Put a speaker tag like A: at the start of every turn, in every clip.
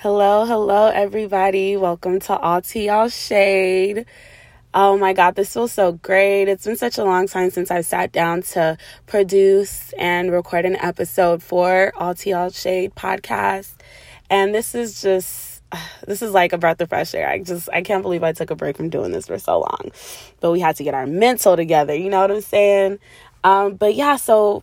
A: Hello, hello, everybody. Welcome to All Tea All Shade. Oh my God, this feels so great. It's been such a long time since I sat down to produce and record an episode for All Tea All Shade podcast. And this is just, this is like a breath of fresh air. I just, I can't believe I took a break from doing this for so long. But we had to get our mental together, you know what I'm saying? Um, but yeah, so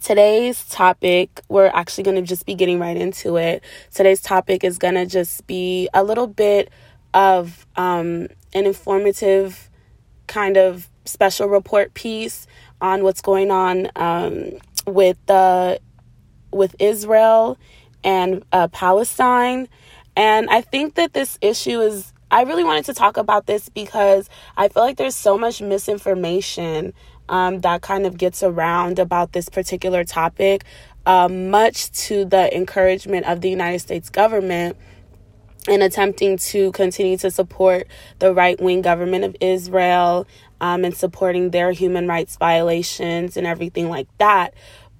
A: today's topic, we're actually going to just be getting right into it. Today's topic is going to just be a little bit of um, an informative kind of special report piece on what's going on um, with the with Israel and uh, Palestine. And I think that this issue is I really wanted to talk about this because I feel like there's so much misinformation um, that kind of gets around about this particular topic, uh, much to the encouragement of the United States government in attempting to continue to support the right wing government of Israel um, and supporting their human rights violations and everything like that.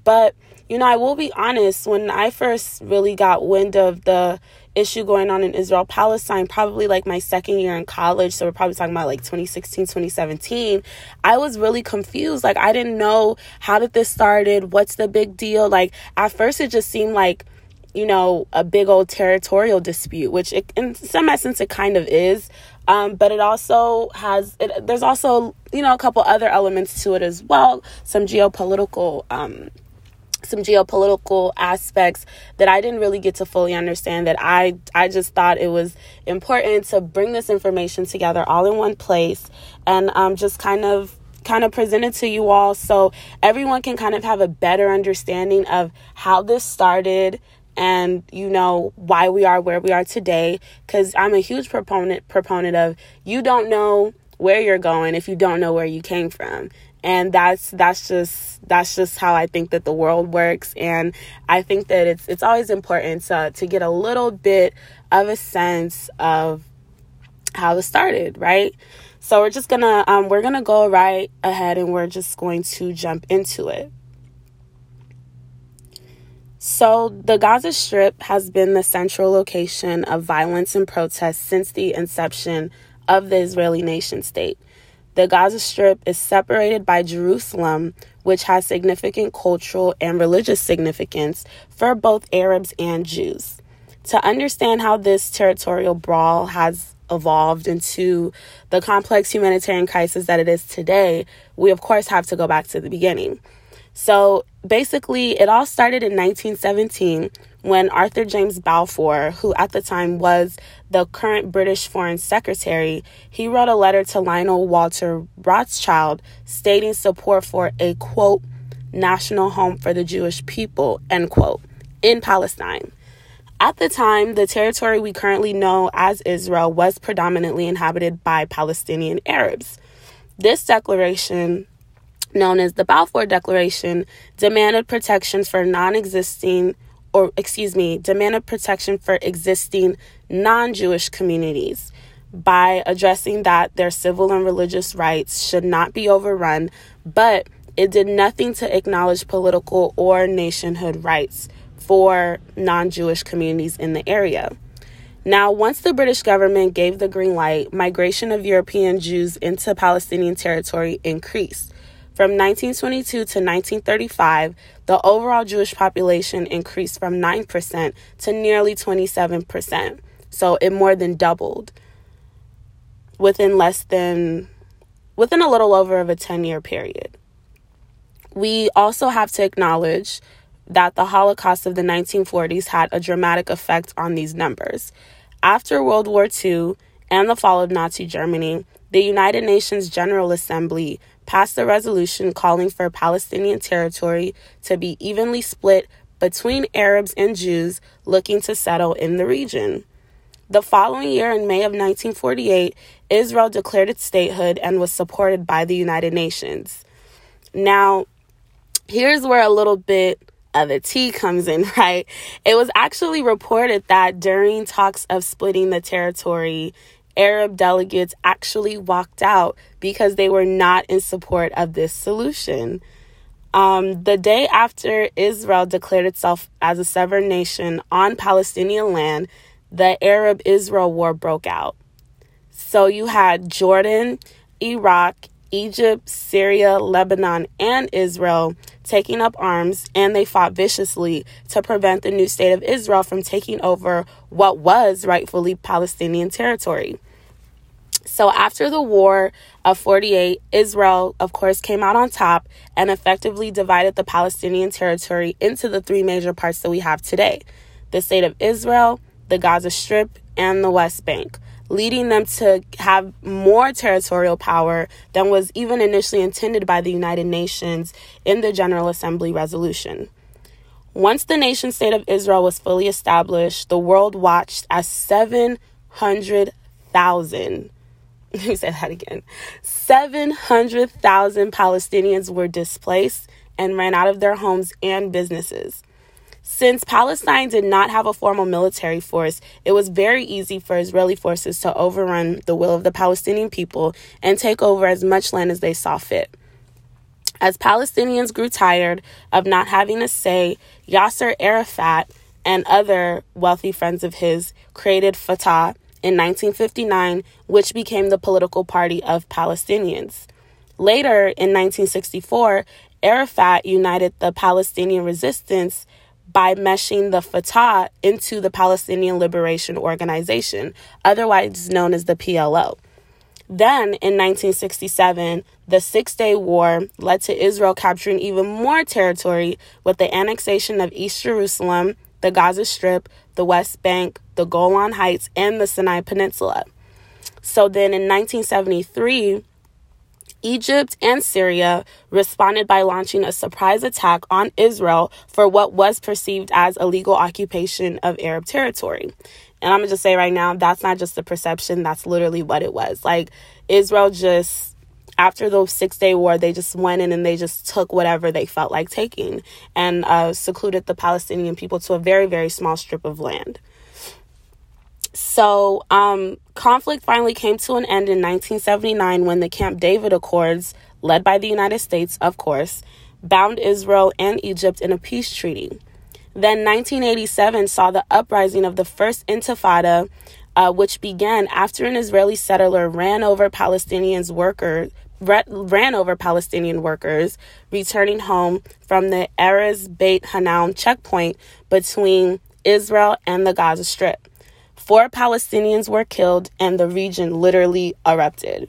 A: But, you know, I will be honest, when I first really got wind of the issue going on in Israel Palestine, probably like my second year in college. So we're probably talking about like 2016, 2017. I was really confused. Like, I didn't know how did this started? What's the big deal? Like, at first, it just seemed like, you know, a big old territorial dispute, which it, in some essence it kind of is. Um, but it also has, it, there's also, you know, a couple other elements to it as well, some geopolitical um, some geopolitical aspects that I didn't really get to fully understand that I I just thought it was important to bring this information together all in one place and um, just kind of kind of present it to you all so everyone can kind of have a better understanding of how this started and you know why we are where we are today. Cuz I'm a huge proponent proponent of you don't know where you're going if you don't know where you came from and that's that's just that's just how I think that the world works and I think that it's it's always important to to get a little bit of a sense of how it started, right? So we're just gonna um, we're gonna go right ahead and we're just going to jump into it. So, the Gaza Strip has been the central location of violence and protests since the inception of the Israeli nation state. The Gaza Strip is separated by Jerusalem, which has significant cultural and religious significance for both Arabs and Jews. To understand how this territorial brawl has evolved into the complex humanitarian crisis that it is today, we of course have to go back to the beginning. So basically, it all started in 1917 when Arthur James Balfour, who at the time was the current British Foreign Secretary, he wrote a letter to Lionel Walter Rothschild stating support for a quote national home for the Jewish people end quote in Palestine. At the time, the territory we currently know as Israel was predominantly inhabited by Palestinian Arabs. This declaration known as the Balfour Declaration demanded protections for non existing or excuse me, demanded protection for existing non Jewish communities by addressing that their civil and religious rights should not be overrun, but it did nothing to acknowledge political or nationhood rights for non Jewish communities in the area. Now, once the British government gave the green light, migration of European Jews into Palestinian territory increased. From 1922 to 1935, the overall Jewish population increased from 9% to nearly 27%. So it more than doubled within less than within a little over of a 10-year period. We also have to acknowledge that the Holocaust of the 1940s had a dramatic effect on these numbers. After World War II and the fall of Nazi Germany, the United Nations General Assembly passed a resolution calling for Palestinian territory to be evenly split between Arabs and Jews looking to settle in the region. The following year, in May of 1948, Israel declared its statehood and was supported by the United Nations. Now, here's where a little bit of the tea comes in, right? It was actually reported that during talks of splitting the territory Arab delegates actually walked out because they were not in support of this solution. Um, the day after Israel declared itself as a sovereign nation on Palestinian land, the Arab Israel War broke out. So you had Jordan, Iraq, Egypt, Syria, Lebanon, and Israel taking up arms, and they fought viciously to prevent the new state of Israel from taking over what was rightfully Palestinian territory. So, after the War of 48, Israel, of course, came out on top and effectively divided the Palestinian territory into the three major parts that we have today the state of Israel, the Gaza Strip, and the West Bank leading them to have more territorial power than was even initially intended by the United Nations in the General Assembly resolution. Once the nation state of Israel was fully established, the world watched as 700,000 let me say that again 700,000 Palestinians were displaced and ran out of their homes and businesses. Since Palestine did not have a formal military force, it was very easy for Israeli forces to overrun the will of the Palestinian people and take over as much land as they saw fit. As Palestinians grew tired of not having a say, Yasser Arafat and other wealthy friends of his created Fatah in 1959, which became the political party of Palestinians. Later, in 1964, Arafat united the Palestinian resistance by meshing the Fatah into the Palestinian Liberation Organization, otherwise known as the PLO. Then, in 1967, the Six Day War led to Israel capturing even more territory with the annexation of East Jerusalem, the Gaza Strip, the West Bank, the Golan Heights, and the Sinai Peninsula. So then in 1973, Egypt and Syria responded by launching a surprise attack on Israel for what was perceived as illegal occupation of Arab territory. And I'm going to just say right now, that's not just a perception, that's literally what it was. Like, Israel just, after the Six Day War, they just went in and they just took whatever they felt like taking and uh, secluded the Palestinian people to a very, very small strip of land. So, um, conflict finally came to an end in 1979 when the Camp David Accords, led by the United States, of course, bound Israel and Egypt in a peace treaty. Then 1987 saw the uprising of the First Intifada, uh, which began after an Israeli settler ran over Palestinians workers ran over Palestinian workers returning home from the Erez Beit Hanoun checkpoint between Israel and the Gaza Strip. Four Palestinians were killed, and the region literally erupted.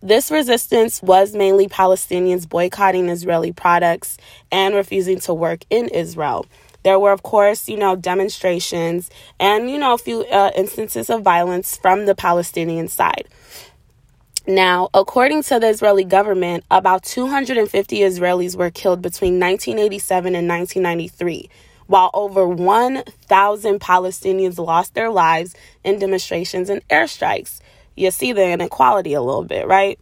A: This resistance was mainly Palestinians boycotting Israeli products and refusing to work in Israel. There were, of course, you know, demonstrations and, you know, a few uh, instances of violence from the Palestinian side. Now, according to the Israeli government, about 250 Israelis were killed between 1987 and 1993 while over 1,000 Palestinians lost their lives in demonstrations and airstrikes. You see the inequality a little bit, right?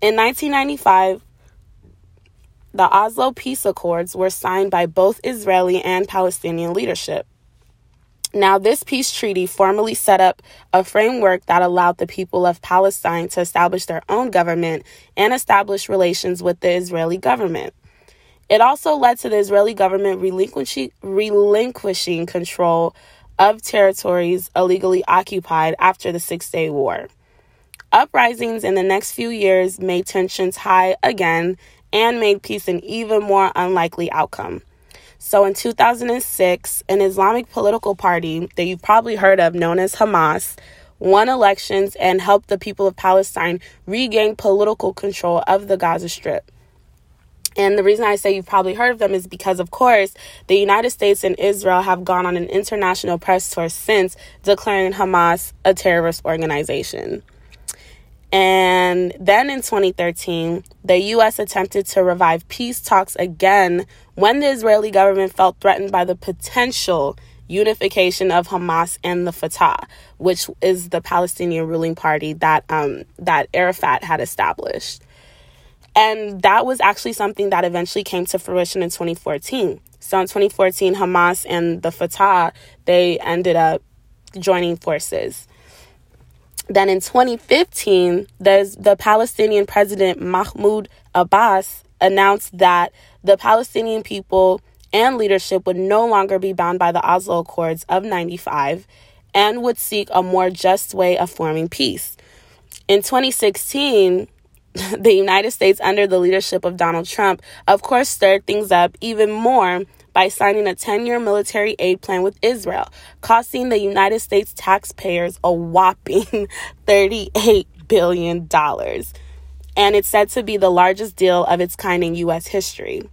A: In 1995, the Oslo Peace Accords were signed by both Israeli and Palestinian leadership. Now, this peace treaty formally set up a framework that allowed the people of Palestine to establish their own government and establish relations with the Israeli government. It also led to the Israeli government relinquishing, relinquishing control of territories illegally occupied after the Six Day War. Uprisings in the next few years made tensions high again and made peace an even more unlikely outcome. So in 2006, an Islamic political party that you've probably heard of, known as Hamas, won elections and helped the people of Palestine regain political control of the Gaza Strip. And the reason I say you've probably heard of them is because, of course, the United States and Israel have gone on an international press tour since declaring Hamas a terrorist organization. And then in 2013, the U.S. attempted to revive peace talks again when the Israeli government felt threatened by the potential unification of Hamas and the Fatah, which is the Palestinian ruling party that um, that Arafat had established. And that was actually something that eventually came to fruition in 2014. So in 2014, Hamas and the Fatah, they ended up joining forces. Then in 2015, there's the Palestinian president Mahmoud Abbas announced that the Palestinian people and leadership would no longer be bound by the Oslo Accords of 95 and would seek a more just way of forming peace. In 2016, the United States, under the leadership of Donald Trump, of course, stirred things up even more by signing a 10 year military aid plan with Israel, costing the United States taxpayers a whopping $38 billion. And it's said to be the largest deal of its kind in U.S. history.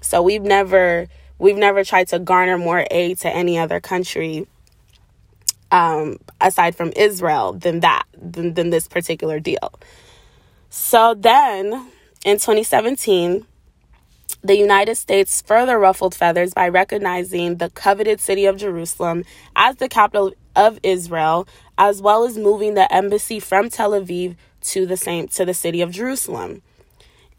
A: So we've never. We've never tried to garner more aid to any other country um, aside from Israel than that, than, than this particular deal. So then in 2017, the United States further ruffled feathers by recognizing the coveted city of Jerusalem as the capital of Israel, as well as moving the embassy from Tel Aviv to the same to the city of Jerusalem.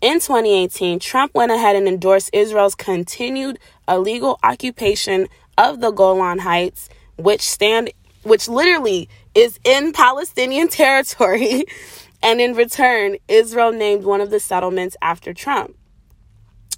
A: In 2018, Trump went ahead and endorsed Israel's continued illegal occupation of the Golan Heights, which stand which literally is in Palestinian territory. And in return, Israel named one of the settlements after Trump.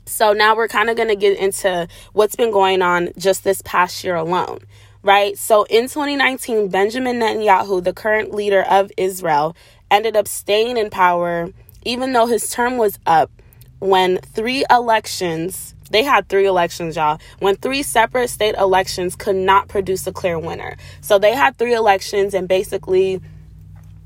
A: So now we're kind of going to get into what's been going on just this past year alone, right? So in 2019, Benjamin Netanyahu, the current leader of Israel, ended up staying in power even though his term was up when three elections they had three elections, y'all. When three separate state elections could not produce a clear winner. So they had three elections, and basically,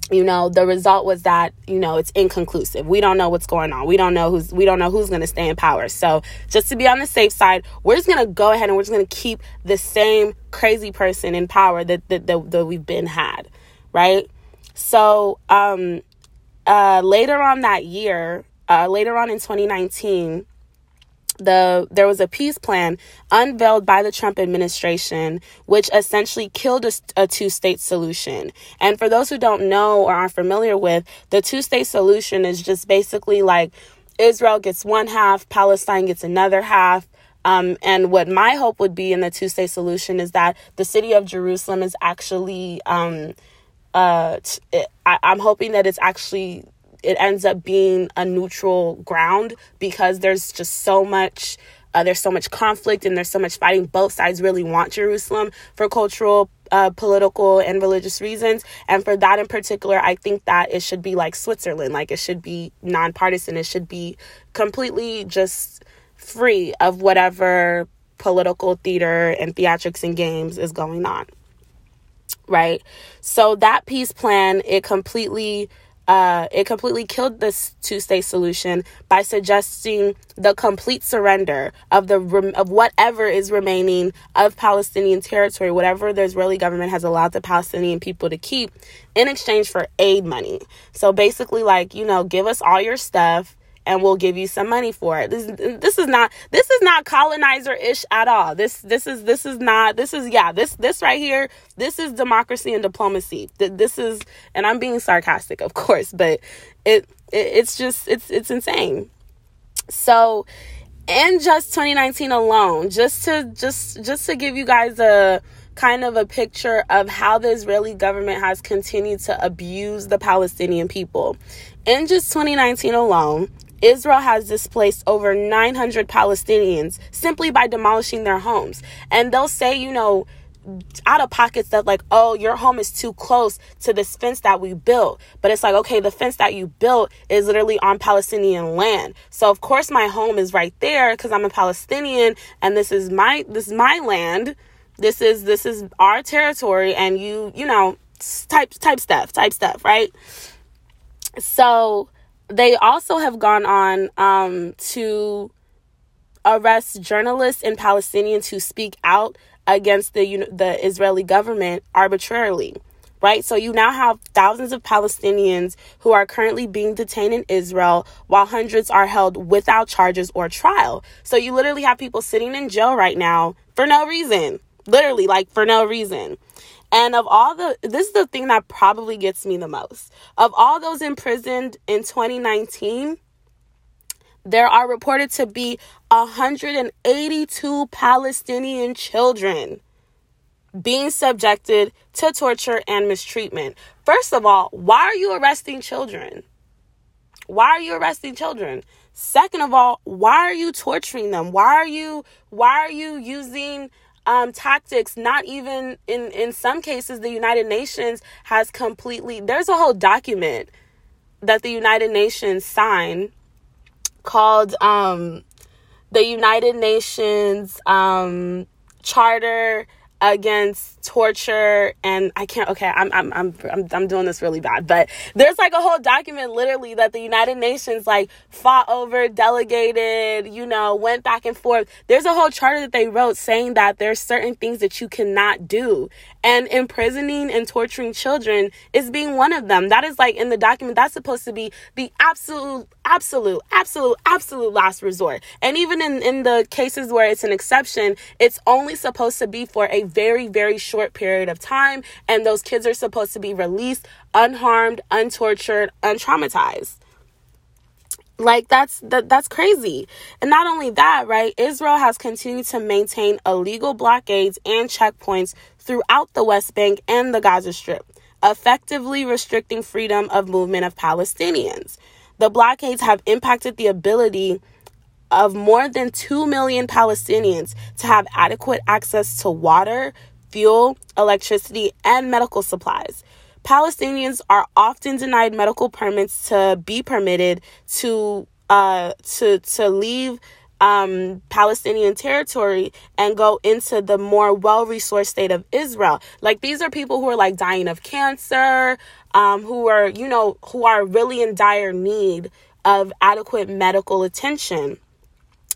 A: you know the result was that you know it's inconclusive. We don't know what's going on. We don't know who's we don't know who's going to stay in power. So just to be on the safe side we're just going to go ahead and we're just going to keep the same crazy person in power that, that that, that we've been had right? So um uh later on that year uh later on in 2019 the there was a peace plan unveiled by the Trump administration which essentially killed a, a two-state solution. And for those who don't know or aren't familiar with, the two-state solution is just basically like Israel gets one half, Palestine gets another half. Um, and what my hope would be in the two state solution is that the city of Jerusalem is actually, um, uh, t- I- I'm hoping that it's actually it ends up being a neutral ground because there's just so much uh, there's so much conflict and there's so much fighting. Both sides really want Jerusalem for cultural, uh, political, and religious reasons. And for that in particular, I think that it should be like Switzerland. Like it should be nonpartisan. It should be completely just free of whatever political theater and theatrics and games is going on. Right? So that peace plan, it completely uh, it completely killed this two-state solution by suggesting the complete surrender of the of whatever is remaining of Palestinian territory, whatever the Israeli government has allowed the Palestinian people to keep, in exchange for aid money. So basically, like you know, give us all your stuff and we'll give you some money for it. This this is not this is not colonizer ish at all. This this is this is not this is yeah this this right here this is democracy and diplomacy. This is and I'm being sarcastic, of course, but it, it it's just it's it's insane. So in just 2019 alone, just to just just to give you guys a kind of a picture of how the Israeli government has continued to abuse the Palestinian people. In just 2019 alone, Israel has displaced over 900 Palestinians simply by demolishing their homes. And they'll say, you know, out of pocket stuff like, oh, your home is too close to this fence that we built. But it's like, okay, the fence that you built is literally on Palestinian land. So of course my home is right there because I'm a Palestinian and this is my this is my land. This is this is our territory and you, you know, type type stuff, type stuff, right? So they also have gone on um, to arrest journalists and Palestinians who speak out against the the Israeli government arbitrarily. Right? So you now have thousands of Palestinians who are currently being detained in Israel while hundreds are held without charges or trial. So you literally have people sitting in jail right now for no reason. Literally like for no reason. And of all the, this is the thing that probably gets me the most. Of all those imprisoned in 2019, there are reported to be 182 Palestinian children being subjected to torture and mistreatment. First of all, why are you arresting children? Why are you arresting children? Second of all, why are you torturing them? Why are you why are you using um, tactics? Not even in in some cases, the United Nations has completely. There's a whole document that the United Nations signed called um, the United Nations um, Charter against torture and I can't okay I'm I'm I'm I'm I'm doing this really bad but there's like a whole document literally that the United Nations like fought over delegated you know went back and forth. There's a whole charter that they wrote saying that there's certain things that you cannot do. And imprisoning and torturing children is being one of them. That is like in the document that's supposed to be the absolute absolute absolute absolute last resort. And even in in the cases where it's an exception it's only supposed to be for a very, very short period of time. And those kids are supposed to be released unharmed, untortured, untraumatized like that's that, that's crazy and not only that right israel has continued to maintain illegal blockades and checkpoints throughout the west bank and the gaza strip effectively restricting freedom of movement of palestinians the blockades have impacted the ability of more than 2 million Palestinians to have adequate access to water, fuel, electricity, and medical supplies. Palestinians are often denied medical permits to be permitted to uh, to to leave um, Palestinian territory and go into the more well resourced state of Israel. Like these are people who are like dying of cancer, um, who are you know who are really in dire need of adequate medical attention.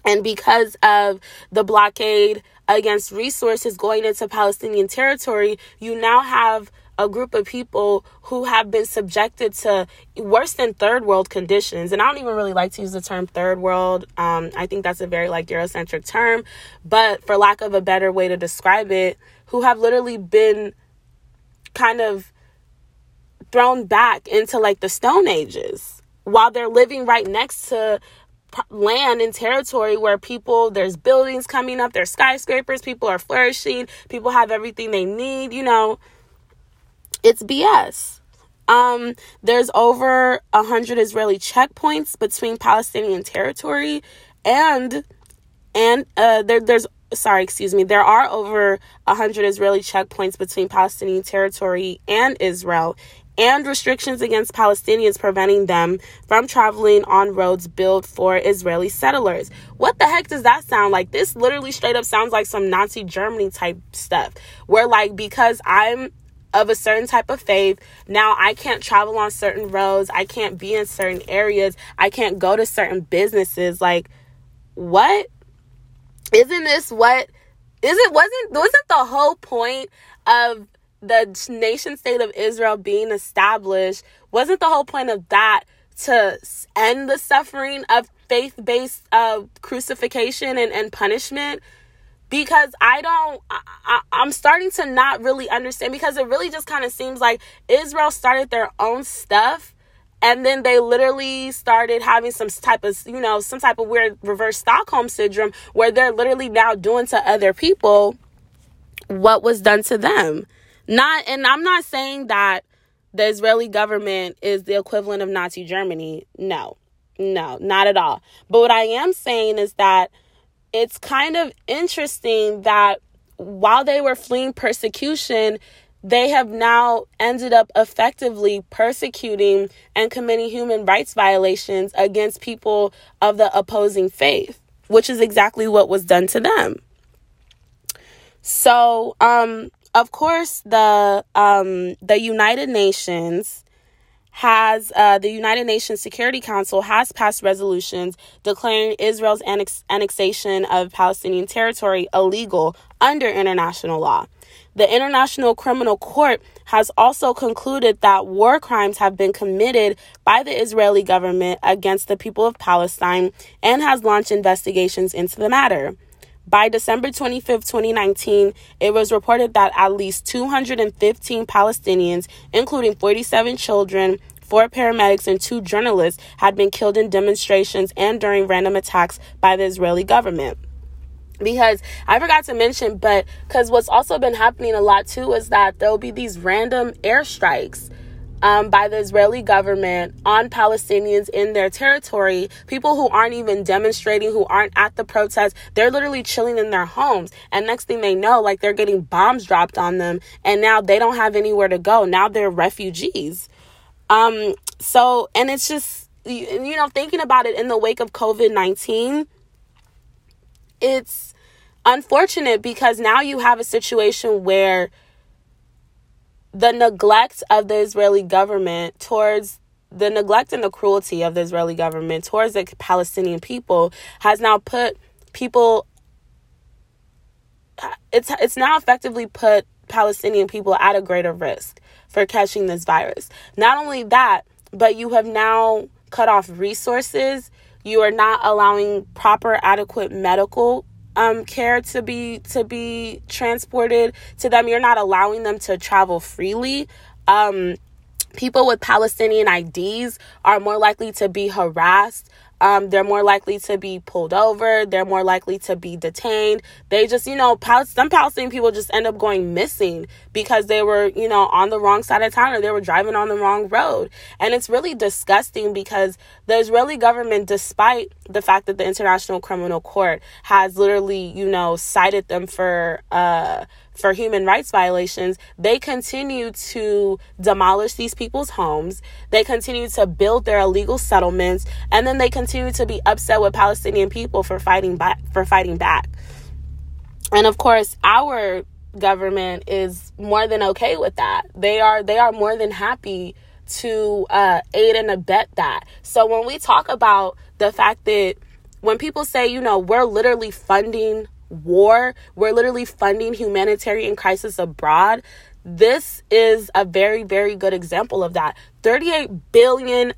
A: And because of the blockade against resources going into Palestinian territory, you now have a group of people who have been subjected to worse than third world conditions. And I don't even really like to use the term third world. Um, I think that's a very like Eurocentric term, but for lack of a better way to describe it, who have literally been kind of thrown back into like the Stone Ages while they're living right next to land and territory where people there's buildings coming up there's skyscrapers people are flourishing people have everything they need you know. It's bs um there's over a hundred israeli checkpoints between palestinian territory and and uh there there's sorry excuse me there are over a hundred israeli checkpoints between palestinian territory and israel and restrictions against Palestinians preventing them from traveling on roads built for Israeli settlers. What the heck does that sound like? This literally straight up sounds like some Nazi Germany type stuff. Where, like, because I'm of a certain type of faith. Now I can't travel on certain roads. I can't be in certain areas. I can't go to certain businesses. Like, what? Isn't this what? Is it wasn't wasn't the whole point of the nation state of Israel being established, wasn't the whole point of that to end the suffering of faith based uh, crucifixion and, and punishment? Because I don't, I, I'm starting to not really understand because it really just kind of seems like Israel started their own stuff and then they literally started having some type of you know some type of weird reverse stockholm syndrome where they're literally now doing to other people what was done to them not, and I'm not saying that the Israeli government is the equivalent of Nazi Germany. No, no, not at all. But what I am saying is that it's kind of interesting that while they were fleeing persecution, they have now ended up effectively persecuting and committing human rights violations against people of the opposing faith, which is exactly what was done to them. So, um, of course, the um, the United Nations has uh, the United Nations Security Council has passed resolutions declaring Israel's annex- annexation of Palestinian territory illegal under international law. The International Criminal Court has also concluded that war crimes have been committed by the Israeli government against the people of Palestine and has launched investigations into the matter. By December 25, 2019, it was reported that at least 215 Palestinians, including 47 children, four paramedics, and two journalists, had been killed in demonstrations and during random attacks by the Israeli government. Because I forgot to mention, but because what's also been happening a lot too is that there'll be these random airstrikes um, by the Israeli government on Palestinians in their territory. People who aren't even demonstrating, who aren't at the protest, they're literally chilling in their homes. And next thing they know, like they're getting bombs dropped on them, and now they don't have anywhere to go. Now they're refugees. Um, so, and it's just, you know, thinking about it in the wake of COVID 19, it's unfortunate because now you have a situation where the neglect of the Israeli government towards the neglect and the cruelty of the Israeli government towards the Palestinian people has now put people it's it's now effectively put Palestinian people at a greater risk for catching this virus. Not only that, but you have now cut off resources. You are not allowing proper adequate medical um, care to be to be transported to them. You're not allowing them to travel freely. Um, people with Palestinian IDs are more likely to be harassed um, they're more likely to be pulled over. They're more likely to be detained. They just, you know, some Palestinian people just end up going missing because they were, you know, on the wrong side of town or they were driving on the wrong road. And it's really disgusting because the Israeli government, despite the fact that the International Criminal Court has literally, you know, cited them for, uh, for human rights violations, they continue to demolish these people's homes. They continue to build their illegal settlements, and then they continue to be upset with Palestinian people for fighting back. For fighting back, and of course, our government is more than okay with that. They are they are more than happy to uh, aid and abet that. So when we talk about the fact that when people say, you know, we're literally funding war. We're literally funding humanitarian crisis abroad. This is a very, very good example of that. $38 billion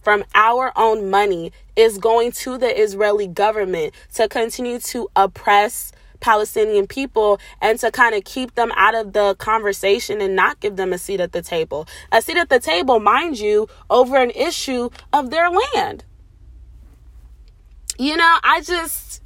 A: from our own money is going to the Israeli government to continue to oppress Palestinian people and to kind of keep them out of the conversation and not give them a seat at the table. A seat at the table, mind you, over an issue of their land. You know, I just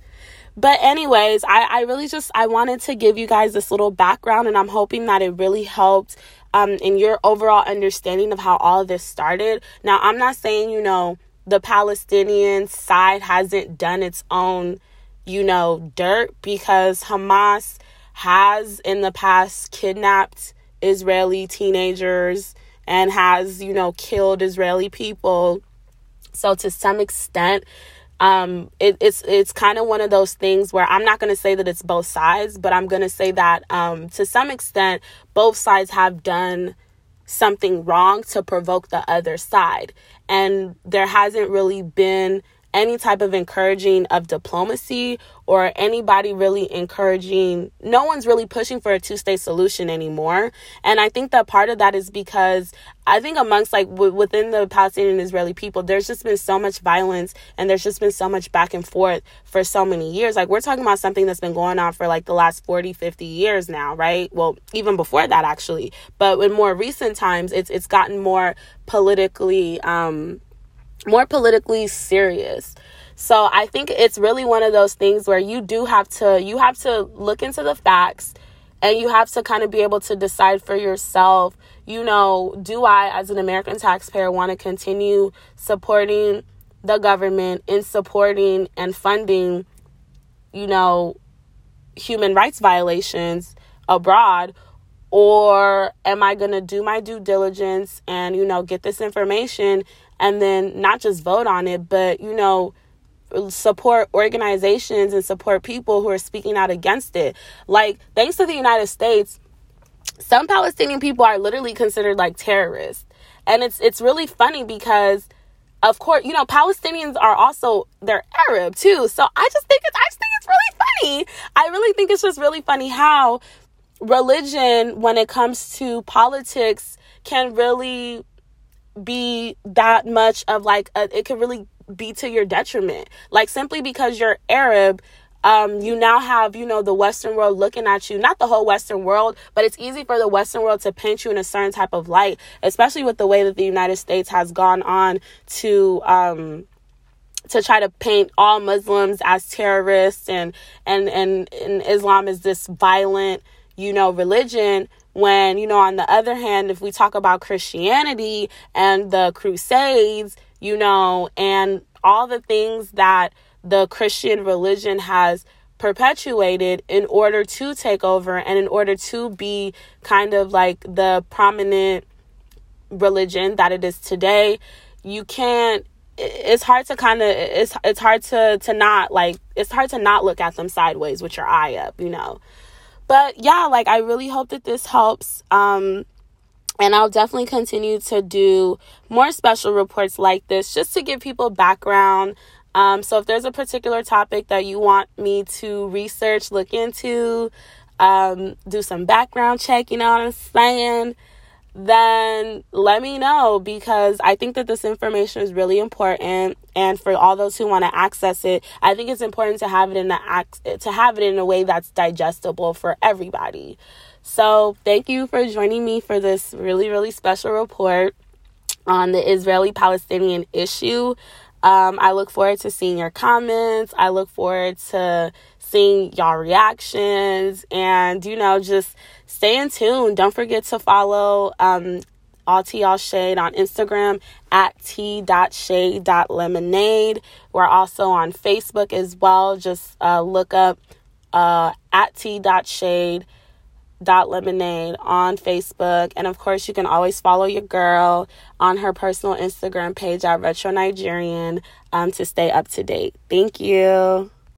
A: but anyways I, I really just i wanted to give you guys this little background and i'm hoping that it really helped um, in your overall understanding of how all of this started. Now i'm not saying you know the palestinian side hasn't done its own you know dirt because hamas has in the past kidnapped israeli teenagers and has you know killed israeli people. So to some extent um, it, it's it's kind of one of those things where I'm not going to say that it's both sides, but I'm going to say that um, to some extent both sides have done something wrong to provoke the other side, and there hasn't really been any type of encouraging of diplomacy or anybody really encouraging no one's really pushing for a two-state solution anymore. And i think that part of that is because i think amongst like w- within the palestinian israeli people there's just been so much violence and there's just been so much back and forth for so many years. Like we're talking about something that's been going on for like the last 40 50 years now right? Well even before that actually. But in more recent times it's it's gotten more politically um more politically serious. So I think it's really one of those things where you do have to you have to look into the facts and you have to kind of be able to decide for yourself, you know, do I as an American taxpayer want to continue supporting the government in supporting and funding, you know, human rights violations abroad or am I going to do my due diligence and you know get this information and then not just vote on it, but, you know, support organizations and support people who are speaking out against it. Like, thanks to the United States, some Palestinian people are literally considered like terrorists. And it's it's really funny because of course, you know, Palestinians are also they're Arab too. So I just think it's I just think it's really funny. I really think it's just really funny how religion when it comes to politics can really be that much of like a, it could really be to your detriment. Like simply because you're Arab, um, you now have, you know, the Western world looking at you, not the whole Western world, but it's easy for the Western world to paint you in a certain type of light, especially with the way that the United States has gone on to, um, to try to paint all Muslims as terrorists and, and, and, and Islam is this violent, you know, religion When, you know, on the other hand, if we talk about Christianity and the Crusades, you know, and all the things that the Christian religion has perpetuated in order to take over and in order to be kind of like the prominent religion that it is today you can't it's hard to kind of it's it's hard to to not like it's hard to not look at them sideways with your eye up you know but yeah like i really hope that this helps um and I'll definitely continue to do more special reports like this just to give people background um, so if there's a particular topic that you want me to research, look into, um, do some background check, you know what I'm saying? Then let me know because I think that this information is really important. And for all those who want to access it, I think it's important to have it in a to have it in a way that's digestible for everybody. So thank you for joining me for this really really special report on the Israeli Palestinian issue. Um, I look forward to seeing your comments. I look forward to seeing y'all reactions and, you know, just stay in tune. Don't forget to follow um, all tea all shade on Instagram at t.shade.lemonade. We're also on Facebook as well. Just uh, look up uh, at t.shade dot lemonade on Facebook. And of course, you can always follow your girl on her personal Instagram page at Retro Nigerian um, to stay up to date. Thank you.